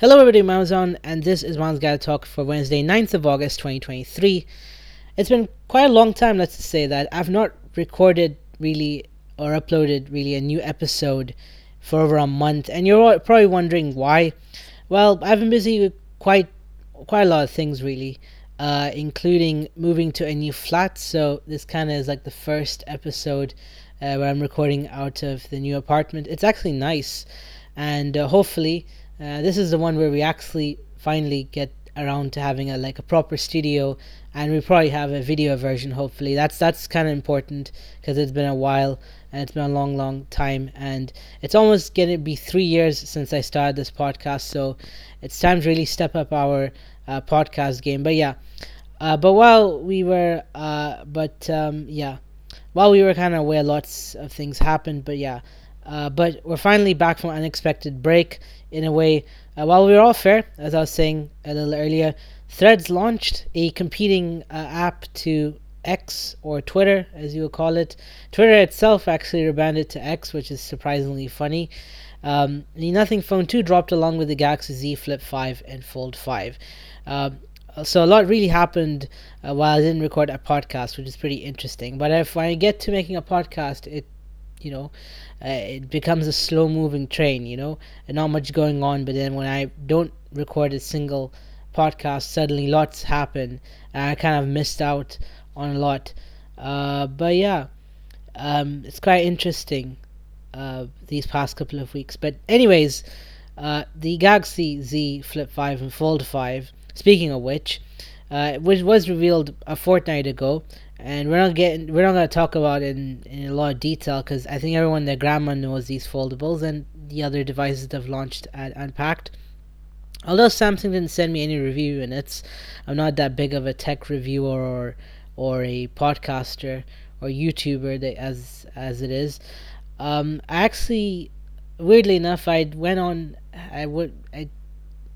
Hello, everybody, I'm Mamoon, and this is Mamoon's Gadget Talk for Wednesday, 9th of August, 2023. It's been quite a long time, let's say that. I've not recorded really or uploaded really a new episode for over a month, and you're probably wondering why. Well, I've been busy with quite quite a lot of things really, uh, including moving to a new flat. So this kind of is like the first episode uh, where I'm recording out of the new apartment. It's actually nice, and uh, hopefully uh, this is the one where we actually finally get around to having a like a proper studio and we probably have a video version hopefully. That's that's kind of important because it's been a while and it's been a long long time and it's almost to be three years since i started this podcast so it's time to really step up our uh, podcast game. But yeah uh, but while we were uh, but um, yeah while we were kind of away lots of things happened but yeah uh, but we're finally back from unexpected break in a way. Uh, while we were off air, as I was saying a little earlier, Threads launched a competing uh, app to X or Twitter, as you would call it. Twitter itself actually rebranded to X, which is surprisingly funny. Um, the Nothing Phone 2 dropped along with the Galaxy Z Flip 5 and Fold 5. Uh, so a lot really happened uh, while I didn't record a podcast, which is pretty interesting. But if I get to making a podcast, it you know uh, it becomes a slow moving train you know and not much going on but then when i don't record a single podcast suddenly lots happen. And i kind of missed out on a lot. Uh, but yeah um, it's quite interesting uh, these past couple of weeks. But anyways uh, the galaxy z flip 5 and fold 5 speaking of which uh, which was revealed a fortnight ago and we're not getting we're not going to talk about it in, in a lot of detail because I think everyone their grandma knows these foldables and the other devices that have launched at Unpacked. Although Samsung didn't send me any review, and it's I'm not that big of a tech reviewer or or a podcaster or YouTuber that, as as it is. Um, I actually, weirdly enough, I went on. I would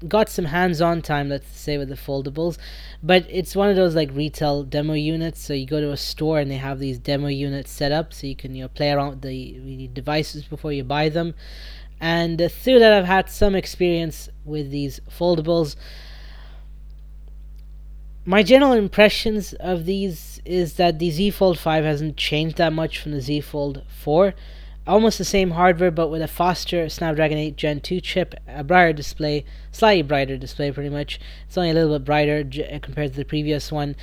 got some hands-on time let's say with the foldables but it's one of those like retail demo units. So you go to a store and they have these demo units set up so you can you know play around with the, devices before you buy them. And uh, through that i've had some experience with these foldables. My general impressions of these is that the z fold 5 hasn't changed that much from the z fold 4 almost the same hardware but with a faster Snapdragon 8 Gen 2 chip, a brighter display, slightly brighter display pretty much. It's only a little bit brighter compared to the previous one.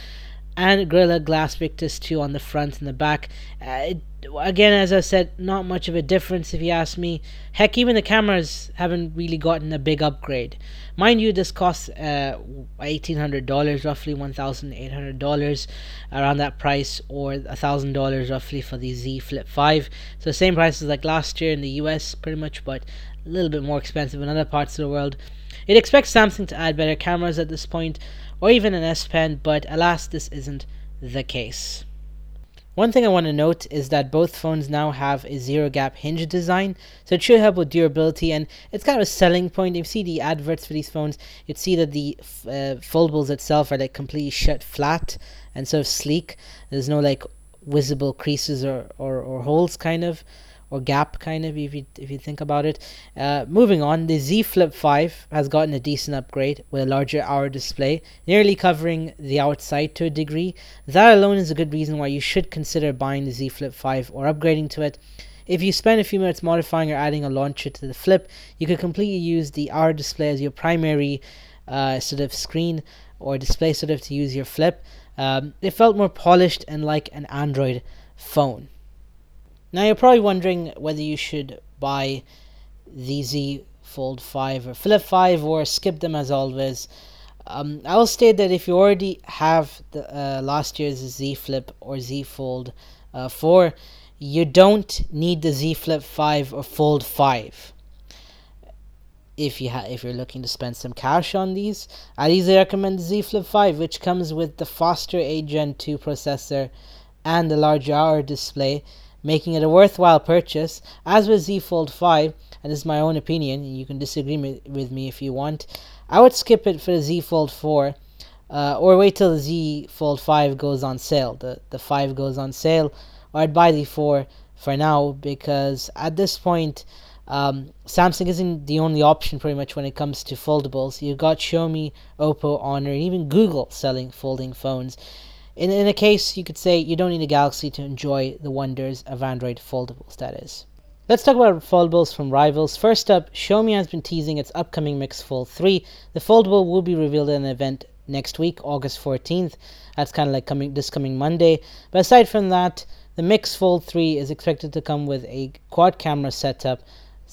And Gorilla Glass Victus 2 on the front and the back. Uh, it, again, as I said, not much of a difference if you ask me. Heck, even the cameras haven't really gotten a big upgrade. Mind you, this costs uh, $1,800, roughly $1,800 around that price, or $1,000 roughly for the Z Flip 5. So, same prices like last year in the US, pretty much, but a little bit more expensive in other parts of the world. It expects Samsung to add better cameras at this point, or even an S Pen, but alas, this isn't the case. One thing I want to note is that both phones now have a zero gap hinge design, so it should help with durability and it's kind of a selling point. If you see the adverts for these phones, you'd see that the uh, foldables itself are like completely shut flat and sort of sleek. There's no like visible creases or, or, or holes kind of or gap kind of if you if you think about it. Uh, moving on, the Z Flip 5 has gotten a decent upgrade with a larger hour display, nearly covering the outside to a degree. That alone is a good reason why you should consider buying the Z Flip 5 or upgrading to it. If you spend a few minutes modifying or adding a launcher to the Flip, you could completely use the hour display as your primary uh, sort of screen or display sort of to use your Flip. Um, it felt more polished and like an Android phone. Now you're probably wondering whether you should buy the Z Fold 5 or Flip 5 or skip them as always. Um, I will state that if you already have the uh, last year's Z Flip or Z Fold uh, 4, you don't need the Z Flip 5 or Fold 5. If you ha- if you're looking to spend some cash on these, I'd easily recommend the Z Flip 5, which comes with the faster 8 Gen 2 processor and the larger hour display making it a worthwhile purchase. As with Z Fold 5, and this is my own opinion, you can disagree with me if you want, I would skip it for the Z Fold 4. Uh, or wait till the Z Fold 5 goes on sale. The the 5 goes on sale, or I'd buy the 4 for now because at this point, um, Samsung isn't the only option pretty much when it comes to foldables. You've got Xiaomi, Oppo, Honor, and even Google selling folding phones. In, in a case, you could say you don't need a Galaxy to enjoy the wonders of Android foldables, that is. Let's talk about foldables from rivals. First up, Xiaomi has been teasing its upcoming Mix Fold 3. The foldable will be revealed in an event next week, August 14th. That's kind of like coming this coming Monday. But aside from that, the Mix Fold 3 is expected to come with a quad camera setup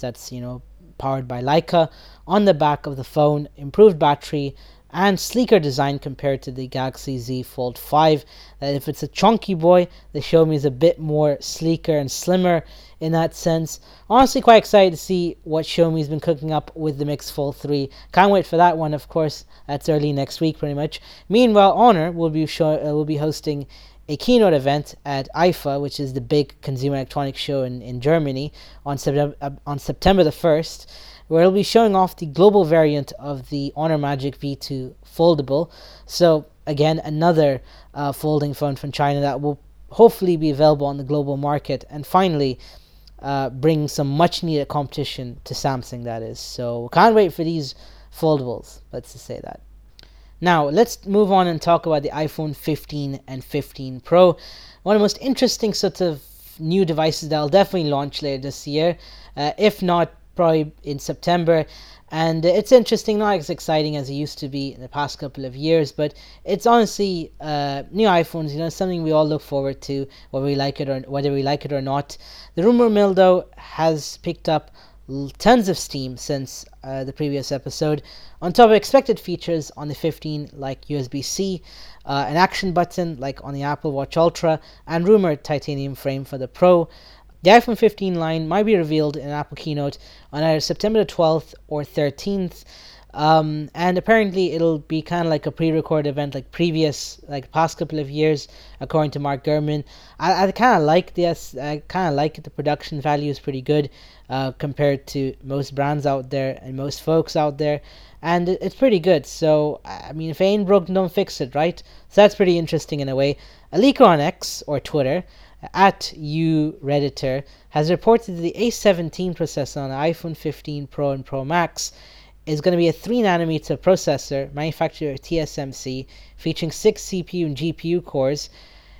that's, you know, powered by Leica on the back of the phone, improved battery, and sleeker design compared to the Galaxy Z Fold 5. That if it's a chunky boy, the Xiaomi is a bit more sleeker and slimmer in that sense. Honestly, quite excited to see what Xiaomi's been cooking up with the Mix Fold 3. Can't wait for that one, of course. That's early next week, pretty much. Meanwhile, Honor will be show, uh, will be hosting a keynote event at IFA, which is the big consumer electronics show in, in Germany, on September uh, on September the first where it'll be showing off the global variant of the Honor Magic V2 foldable. So, again, another uh, folding phone from China that will hopefully be available on the global market. And finally, uh, bring some much needed competition to Samsung, that is. So, can't wait for these foldables, let's just say that. Now, let's move on and talk about the iPhone 15 and 15 Pro. One of the most interesting sort of new devices that will definitely launch later this year. Uh, if not probably in September. And it's interesting, not as exciting as it used to be in the past couple of years, but it's honestly uh, new iPhones. You know, something we all look forward to, whether we like it or whether we like it or not. The rumor mill, though, has picked up tons of steam since uh, the previous episode. On top of expected features on the 15, like USB C, uh, an action button like on the Apple Watch Ultra, and rumored titanium frame for the Pro. The iPhone 15 line might be revealed in an Apple keynote on either September 12th or 13th. Um, and apparently it'll be kind of like a pre-recorded event like previous like past couple of years according to mark gurman. I, I kind of like this i kind of like it the production value is pretty good uh, compared to most brands out there and most folks out there. And it, it's pretty good. So i mean if it ain't broke don't fix it right? So that's pretty interesting in a way. A leaker on x or twitter at U Redditor has reported that the A17 processor on the iPhone 15 Pro and Pro Max is going to be a 3 nanometer processor manufactured at TSMC featuring 6 CPU and GPU cores.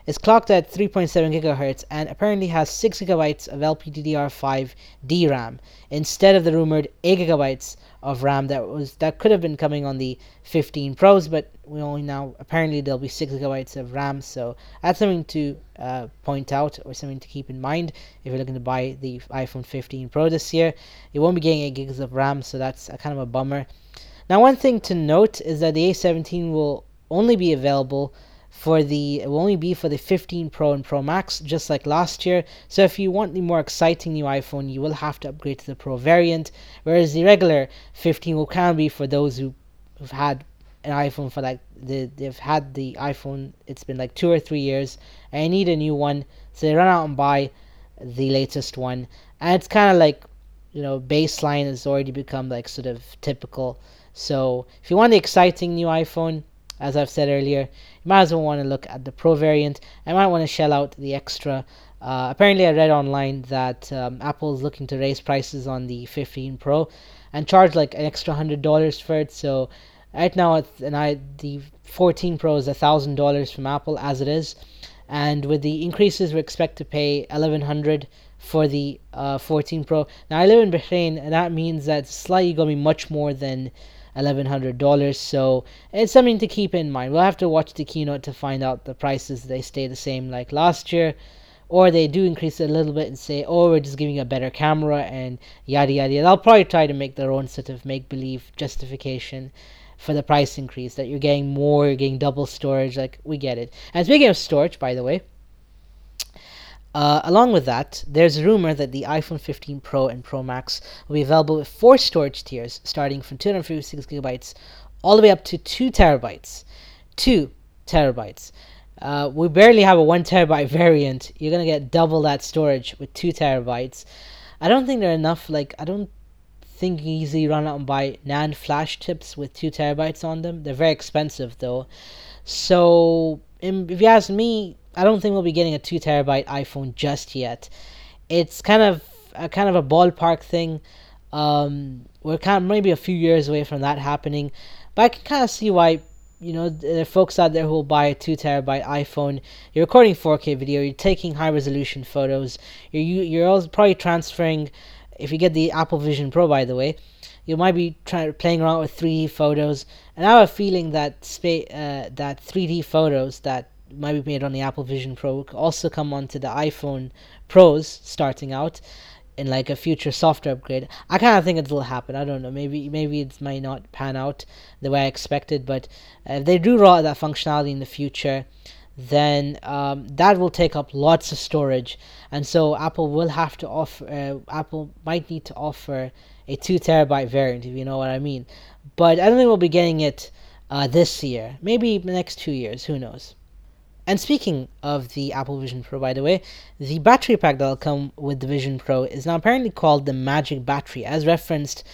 It's clocked at 3.7 GHz and apparently has 6 GB of LPDDR5 DRAM instead of the rumored 8 GB of RAM that was that could have been coming on the 15 Pros, but we only now apparently there'll be six gigabytes of RAM. So that's something to uh, point out or something to keep in mind if you're looking to buy the iPhone 15 Pro this year. You won't be getting 8 gigs of RAM, so that's kind of a bummer. Now, one thing to note is that the A17 will only be available for the it will only be for the 15 Pro and Pro Max, just like last year. So if you want the more exciting new iPhone, you will have to upgrade to the Pro variant, whereas the regular 15 will of be for those who have had an iPhone for like the, they've had the iPhone. It's been like two or three years, and I need a new one, so they run out and buy the latest one, and it's kind of like you know baseline has already become like sort of typical. So if you want the exciting new iPhone, as I've said earlier, you might as well want to look at the Pro variant. I might want to shell out the extra. Uh, apparently, I read online that um, Apple is looking to raise prices on the 15 Pro and charge like an extra hundred dollars for it. So right now, it's, and I the 14 Pro is a thousand dollars from Apple as it is, and with the increases, we expect to pay 1100 for the uh, 14 Pro. Now I live in Bahrain, and that means that it's slightly gonna be much more than $1,100. So it's something to keep in mind. We'll have to watch the keynote to find out the prices. They stay the same like last year, or they do increase it a little bit and say, oh, we're just giving a better camera and yada yada yada. They'll probably try to make their own sort of make believe justification for the price increase that you're getting more, you're getting double storage. Like, we get it. And speaking of storage, by the way, uh, along with that, there's a rumor that the iPhone 15 Pro and Pro Max will be available with four storage tiers, starting from 256 gigabytes all the way up to 2 terabytes. 2 terabytes. Uh, we barely have a 1 terabyte variant. You're to get double that storage with 2 terabytes. I don't think there are enough, like, I don't think you can easily run out and buy NAND flash chips with 2 terabytes on them. They're very expensive, though. So, if you ask me, I don't think we'll be getting a two terabyte iPhone just yet. It's kind of a kind of a ballpark thing. Um, we're kind of maybe a few years away from that happening, but I can kind of see why you know there are folks out there who will buy a two terabyte iPhone. You're recording 4K video. You're taking high resolution photos. You're you, you're also probably transferring. If you get the Apple Vision Pro, by the way, you might be trying playing around with 3D photos. And I have a feeling that spa- uh, that 3D photos that might be made on the Apple Vision Pro also come onto the iPhone Pros starting out in like a future software upgrade. I kind of think it will happen. I don't know. Maybe maybe it might not pan out the way I expected, but if they do roll out that functionality in the future, then um, that will take up lots of storage, and so Apple will have to offer. Uh, Apple might need to offer a two terabyte variant, if you know what I mean. But I don't think we'll be getting it uh, this year. Maybe the next two years. Who knows? And speaking of the Apple Vision Pro, by the way, the battery pack that'll come with the Vision Pro is now apparently called the Magic Battery, as referenced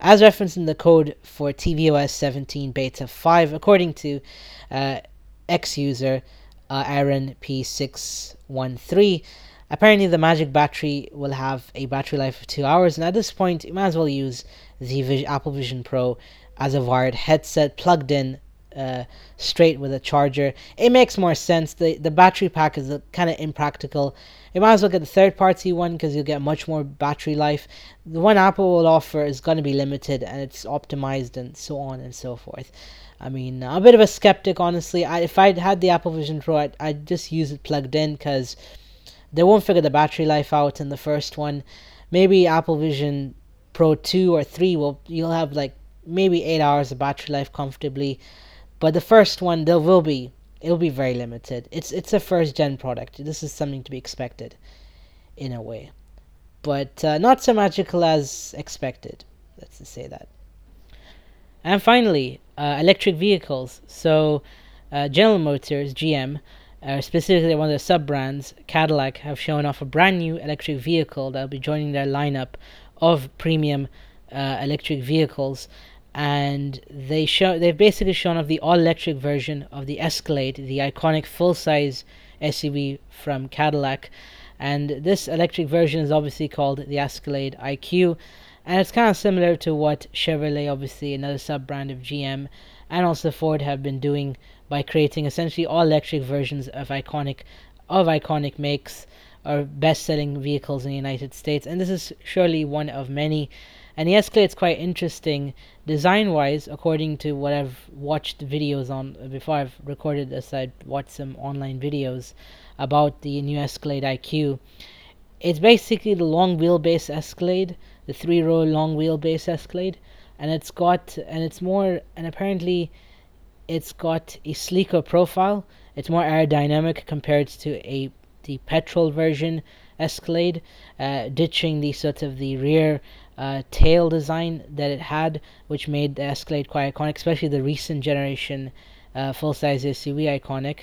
as referenced in the code for tvOS 17 Beta 5, according to uh, X user uh, Aaron P613. Apparently, the Magic Battery will have a battery life of two hours, and at this point, you might as well use the Apple Vision Pro as a wired headset plugged in uh, straight with a charger. It makes more sense. The the battery pack is kind of impractical. You might as well get the third party one because you'll get much more battery life. The one Apple will offer is going to be limited and it's optimized and so on and so forth. I mean, I'm a bit of a skeptic, honestly. I, if I had the Apple Vision Pro, I'd, I'd just use it plugged in because they won't figure the battery life out in the first one. Maybe Apple Vision Pro 2 or 3 will you'll have like maybe 8 hours of battery life comfortably but the first one, there will be, it'll be very limited. It's it's a first gen product. This is something to be expected, in a way, but uh, not so magical as expected. Let's just say that. And finally, uh, electric vehicles. So, uh, General Motors (GM), uh, specifically one of their sub brands, Cadillac, have shown off a brand new electric vehicle that'll be joining their lineup of premium uh, electric vehicles and they show they've basically shown off the all electric version of the Escalade, the iconic full size SUV from Cadillac. And this electric version is obviously called the Escalade IQ, and it's kind of similar to what Chevrolet, obviously another sub brand of GM, and also Ford have been doing by creating essentially all electric versions of iconic of iconic makes or best selling vehicles in the United States. And this is surely one of many and the Escalade's quite interesting design wise, according to what I've watched videos on before I've recorded this. I'd watched some online videos about the new Escalade IQ. It's basically the long wheelbase Escalade, the three row long wheelbase Escalade, and it's got and it's more and apparently it's got a sleeker profile. It's more aerodynamic compared to a the petrol version Escalade, uh, ditching the sort of the rear uh, tail design that it had, which made the Escalade quite iconic, especially the recent generation uh, full size SUV iconic.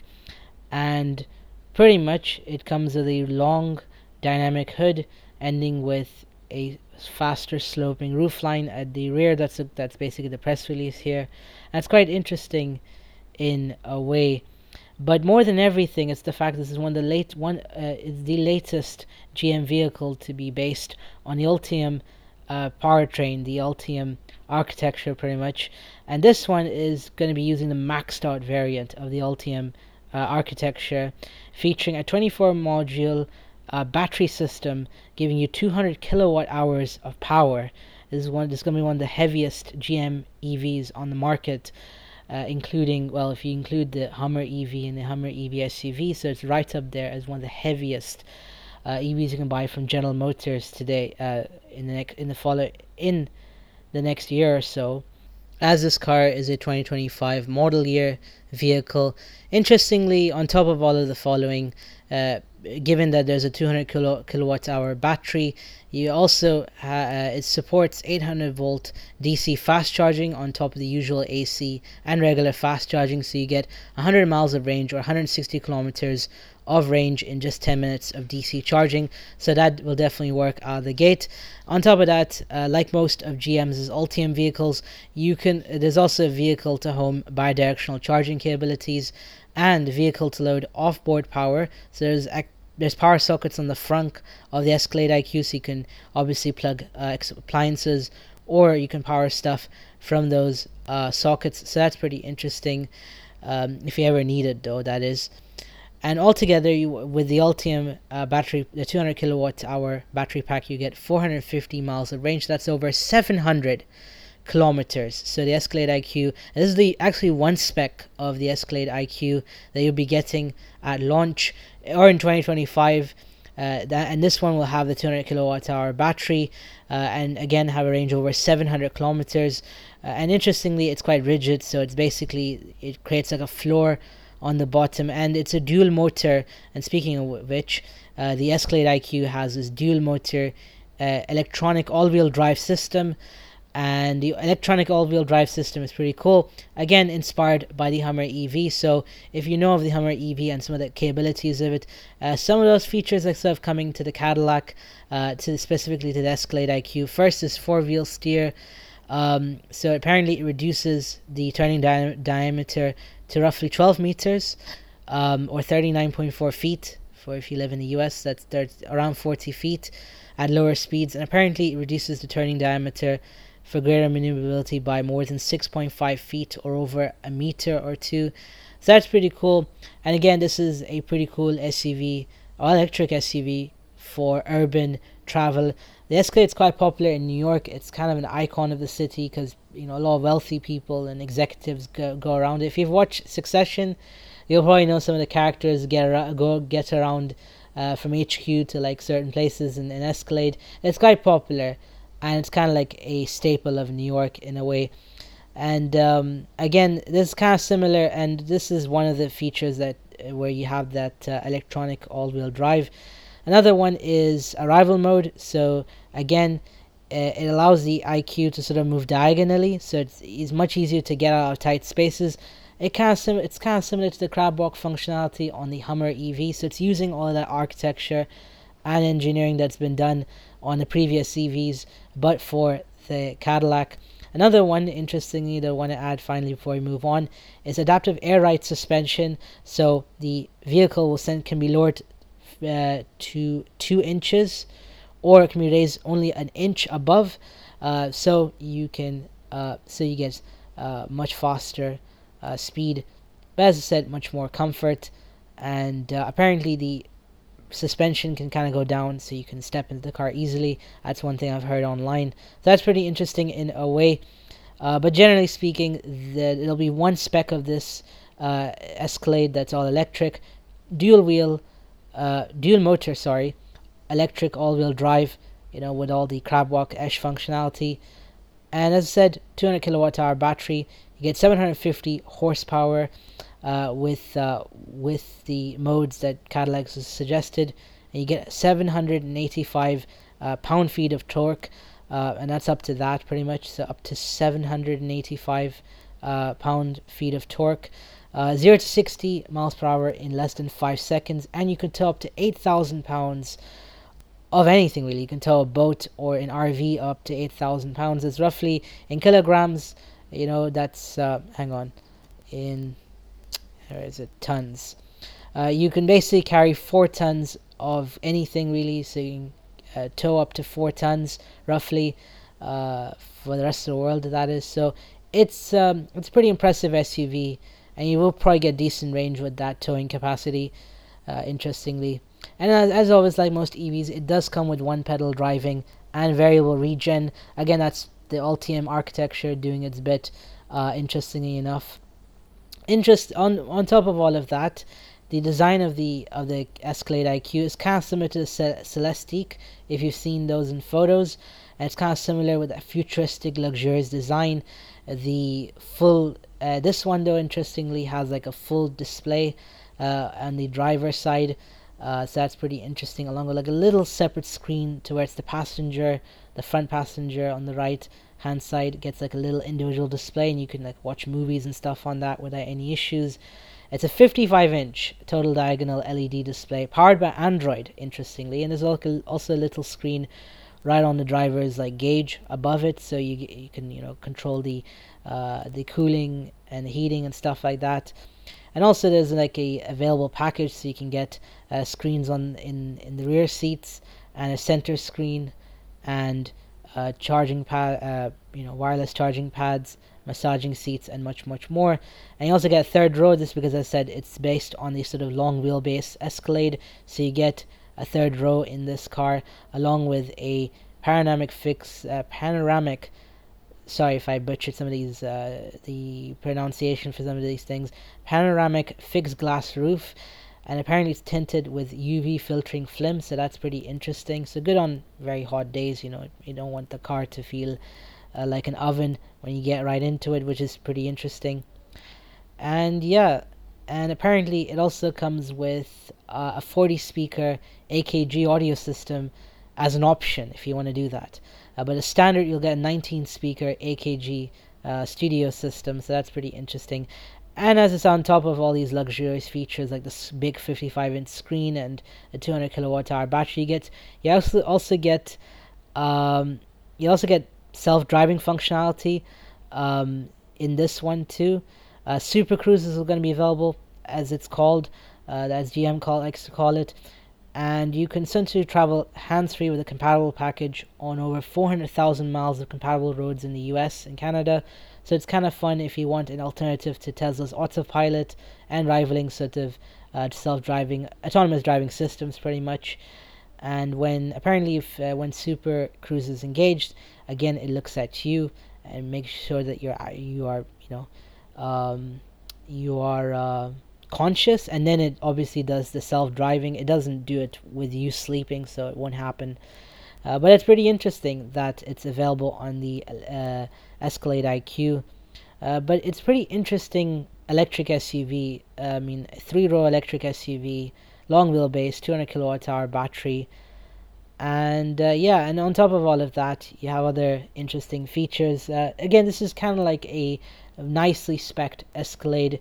And pretty much it comes with a long dynamic hood ending with a faster sloping roofline at the rear. That's a, that's basically the press release here. It's quite interesting in a way. But more than everything, it's the fact this is one of the late one uh, is the latest GM vehicle to be based on the Ultium uh, powertrain, the Ultium architecture, pretty much. And this one is going to be using the maxed out variant of the Ultium uh, architecture, featuring a 24 module uh, battery system giving you 200 kilowatt hours of power. This is one. This is going to be one of the heaviest GM EVs on the market. Uh, including well, if you include the Hummer EV and the Hummer EV SUV, so it's right up there as one of the heaviest uh, EVs you can buy from General Motors today uh, in the next in the follow in the next year or so. As this car is a 2025 model year vehicle, interestingly, on top of all of the following, uh, given that there's a 200 kilo, kilowatt hour battery, you also uh, it supports 800 volt DC fast charging on top of the usual AC and regular fast charging, so you get 100 miles of range or 160 kilometers of range in just 10 minutes of DC charging. So that will definitely work out of the gate. On top of that, uh, like most of GM's Ultium vehicles, you can there's also a vehicle to home bidirectional charging capabilities and vehicle to load off-board power. So there's ac- there's power sockets on the front of the Escalade IQ, so you can obviously plug uh, appliances or you can power stuff from those uh, sockets. So that's pretty interesting. Um, if you ever need it, though, that is. And altogether, you, with the Ultium uh, battery, the 200 kilowatt hour battery pack, you get 450 miles of range. That's over 700 kilometers. So the Escalade IQ, this is the actually one spec of the Escalade IQ that you'll be getting at launch or in 2025. Uh, that, and this one will have the 200 kilowatt hour battery uh, and again have a range over 700 kilometers uh, and interestingly it's quite rigid so it's basically it creates like a floor on the bottom and it's a dual motor and speaking of which uh, the Escalade IQ has this dual motor uh, electronic all-wheel drive system and the electronic all-wheel drive system is pretty cool. Again inspired by the hummer ev so if you know of the hummer ev and some of the capabilities of it uh, some of those features are sort of coming to the cadillac uh, to specifically to the escalade iq first is four wheel steer. Um, so apparently it reduces the turning di- diameter to roughly 12 meters um, or 39.4 feet for if you live in the us that's around 40 feet at lower speeds. And apparently it reduces the turning diameter for greater maneuverability by more than 6.5 feet or over a meter or two. So that's pretty cool. And again, this is a pretty cool SUV, electric SUV for urban travel. The Escalade is quite popular in New York. It's kind of an icon of the city because you know a lot of wealthy people and executives go, go around it. If you've watched Succession, you'll probably know some of the characters get around, go get around uh, from HQ to like certain places in, in Escalade. It's quite popular and it's kind of like a staple of New York in a way. And um, again, this is kind of similar, and this is one of the features that uh, where you have that uh, electronic all-wheel drive. Another one is arrival mode. So again, it allows the IQ to sort of move diagonally, so it's, it's much easier to get out of tight spaces. It kind of sim- it's kind of similar to the crab walk functionality on the Hummer EV. So it's using all that architecture and engineering that's been done on the previous CVs, but for the Cadillac. Another one, interestingly, that I want to add finally before we move on, is adaptive air ride suspension. So the vehicle will send can be lowered uh, to two inches, or it can be raised only an inch above. Uh, so you can uh, so you get uh, much faster uh, speed, but as I said, much more comfort. And uh, apparently, the suspension can kind of go down so you can step into the car easily. That's one thing I've heard online. That's pretty interesting in a way. Uh, but generally speaking, the, there'll be one spec of this uh, Escalade that's all electric, dual wheel, uh, dual motor, sorry, electric all wheel drive, you know, with all the crab walk esh functionality. And as I said, 200 kilowatt hour battery. You get 750 horsepower uh, with uh, with the modes that Cadillac has suggested, and you get 785 uh, pound feet of torque, uh, and that's up to that pretty much. So up to 785 uh, pound feet of torque. Uh, 0 to 60 miles per hour in less than 5 seconds, and you can tow up to 8,000 pounds of anything really. You can tow a boat or an RV up to 8,000 pounds. It's roughly in kilograms, you know, that's, hang on, in or is it tons? Uh, you can basically carry four tons of anything really, so you can uh, tow up to four tons roughly uh, for the rest of the world. That is so. It's um, it's pretty impressive SUV, and you will probably get decent range with that towing capacity. Uh, interestingly, and as, as always, like most EVs, it does come with one pedal driving and variable regen. Again, that's the Ultium architecture doing its bit. Uh, interestingly enough, interest on on top of all of that, the design of the of the Escalade IQ is kind of similar to the Celestiq. If you've seen those in photos, it's kind of similar with a futuristic, luxurious design. The full uh, this one though, interestingly, has like a full display uh, on the driver side. Uh, so that's pretty interesting, along with like a little separate screen to where it's the passenger, the front passenger on the right, hand side gets like a little individual display and you can like watch movies and stuff on that without any issues. It's a 55 inch total diagonal led display powered by android interestingly and there's also a little screen right on the driver's like gauge above it so you you can you know control the uh, the cooling and heating and stuff like that. And also there's like a available package so you can get uh, screens on in in the rear seats and a center screen and uh, charging pad, uh, you know, wireless charging pads, massaging seats, and much, much more. And you also get third row. This because I said it's based on the sort of long wheelbase Escalade, so you get a third row in this car along with a panoramic fix, uh, panoramic. Sorry if I butchered some of these, uh, the pronunciation for some of these things. Panoramic fixed glass roof and apparently it's tinted with UV filtering film, so that's pretty interesting. So good on very hot days. You know, you don't want the car to feel uh, like an oven when you get right into it, which is pretty interesting. And yeah, and apparently it also comes with uh, a 40 speaker AKG audio system as an option if you want to do that. Uh, but a standard, you'll get a 19 speaker AKG uh, studio system, so that's pretty interesting and as it's on top of all these luxurious features like this big 55 inch screen and a 200 kilowatt hour battery you get you also also get um, you also get self driving functionality um, in this one too. Uh, Super Cruise is going to be available as it's called, uh, as GM call likes to call it, and you can essentially travel hands free with a compatible package on over 400,000 miles of compatible roads in the US and Canada. So it's kind of fun if you want an alternative to Tesla's autopilot and rivaling sort of uh, self-driving, autonomous driving systems, pretty much. And when apparently, if uh, when Super Cruise is engaged, again it looks at you and makes sure that you're you are you know um, you are uh, conscious, and then it obviously does the self-driving. It doesn't do it with you sleeping, so it won't happen. Uh, but it's pretty interesting that it's available on the uh, Escalade IQ. Uh, but it's pretty interesting electric SUV. I mean, three row electric SUV, long wheelbase, 200 kilowatt hour battery. And uh, yeah, and on top of all of that, you have other interesting features. Uh, again, this is kind of like a nicely spec'd Escalade.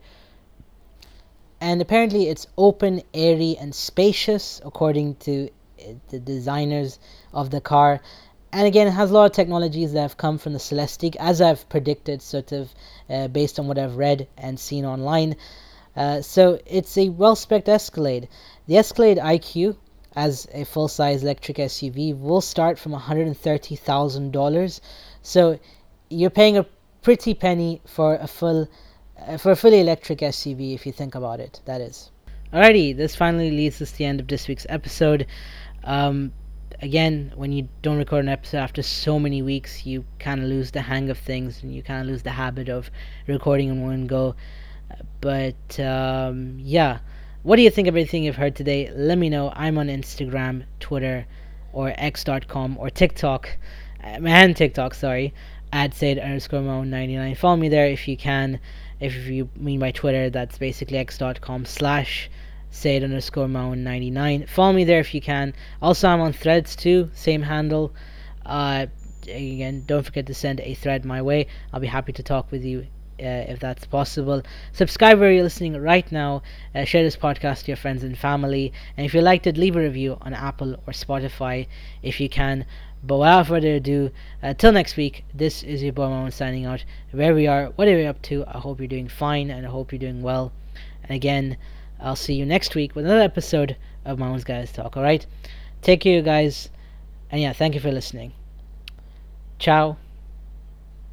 And apparently, it's open, airy, and spacious, according to uh, the designers of the car and again, it has a lot of technologies that have come from the Celestiq, as I've predicted, sort of uh, based on what I've read and seen online. Uh, so it's a well-spec'd Escalade. The Escalade IQ, as a full-size electric SUV, will start from $130,000. So you're paying a pretty penny for a full, uh, for a fully electric SUV, if you think about it. That is. Alrighty, this finally leads us to the end of this week's episode. Um, again, when you don't record an episode after so many weeks, you kind of lose the hang of things and you kind of lose the habit of recording in one go. But um, yeah, what do you think of everything you've heard today? Let me know. I'm on Instagram, Twitter, or X.com or TikTok, um, and TikTok, sorry, at Said underscore Mo99. Follow me there if you can. If you mean by Twitter, that's basically X.com slash Said underscore Mound99. Follow me there if you can. Also, I'm on threads too, same handle. Uh, again, don't forget to send a thread my way. I'll be happy to talk with you uh, if that's possible. Subscribe where you're listening right now. Uh, share this podcast to your friends and family. And if you liked it, leave a review on Apple or Spotify if you can. But without further ado, uh, till next week, this is your boy Mamoon signing out. Where we are, what are we up to? I hope you're doing fine and I hope you're doing well. And again, I'll see you next week with another episode of Mamoon's Gadget Talk, alright? Take care, you guys. And yeah, thank you for listening. Ciao.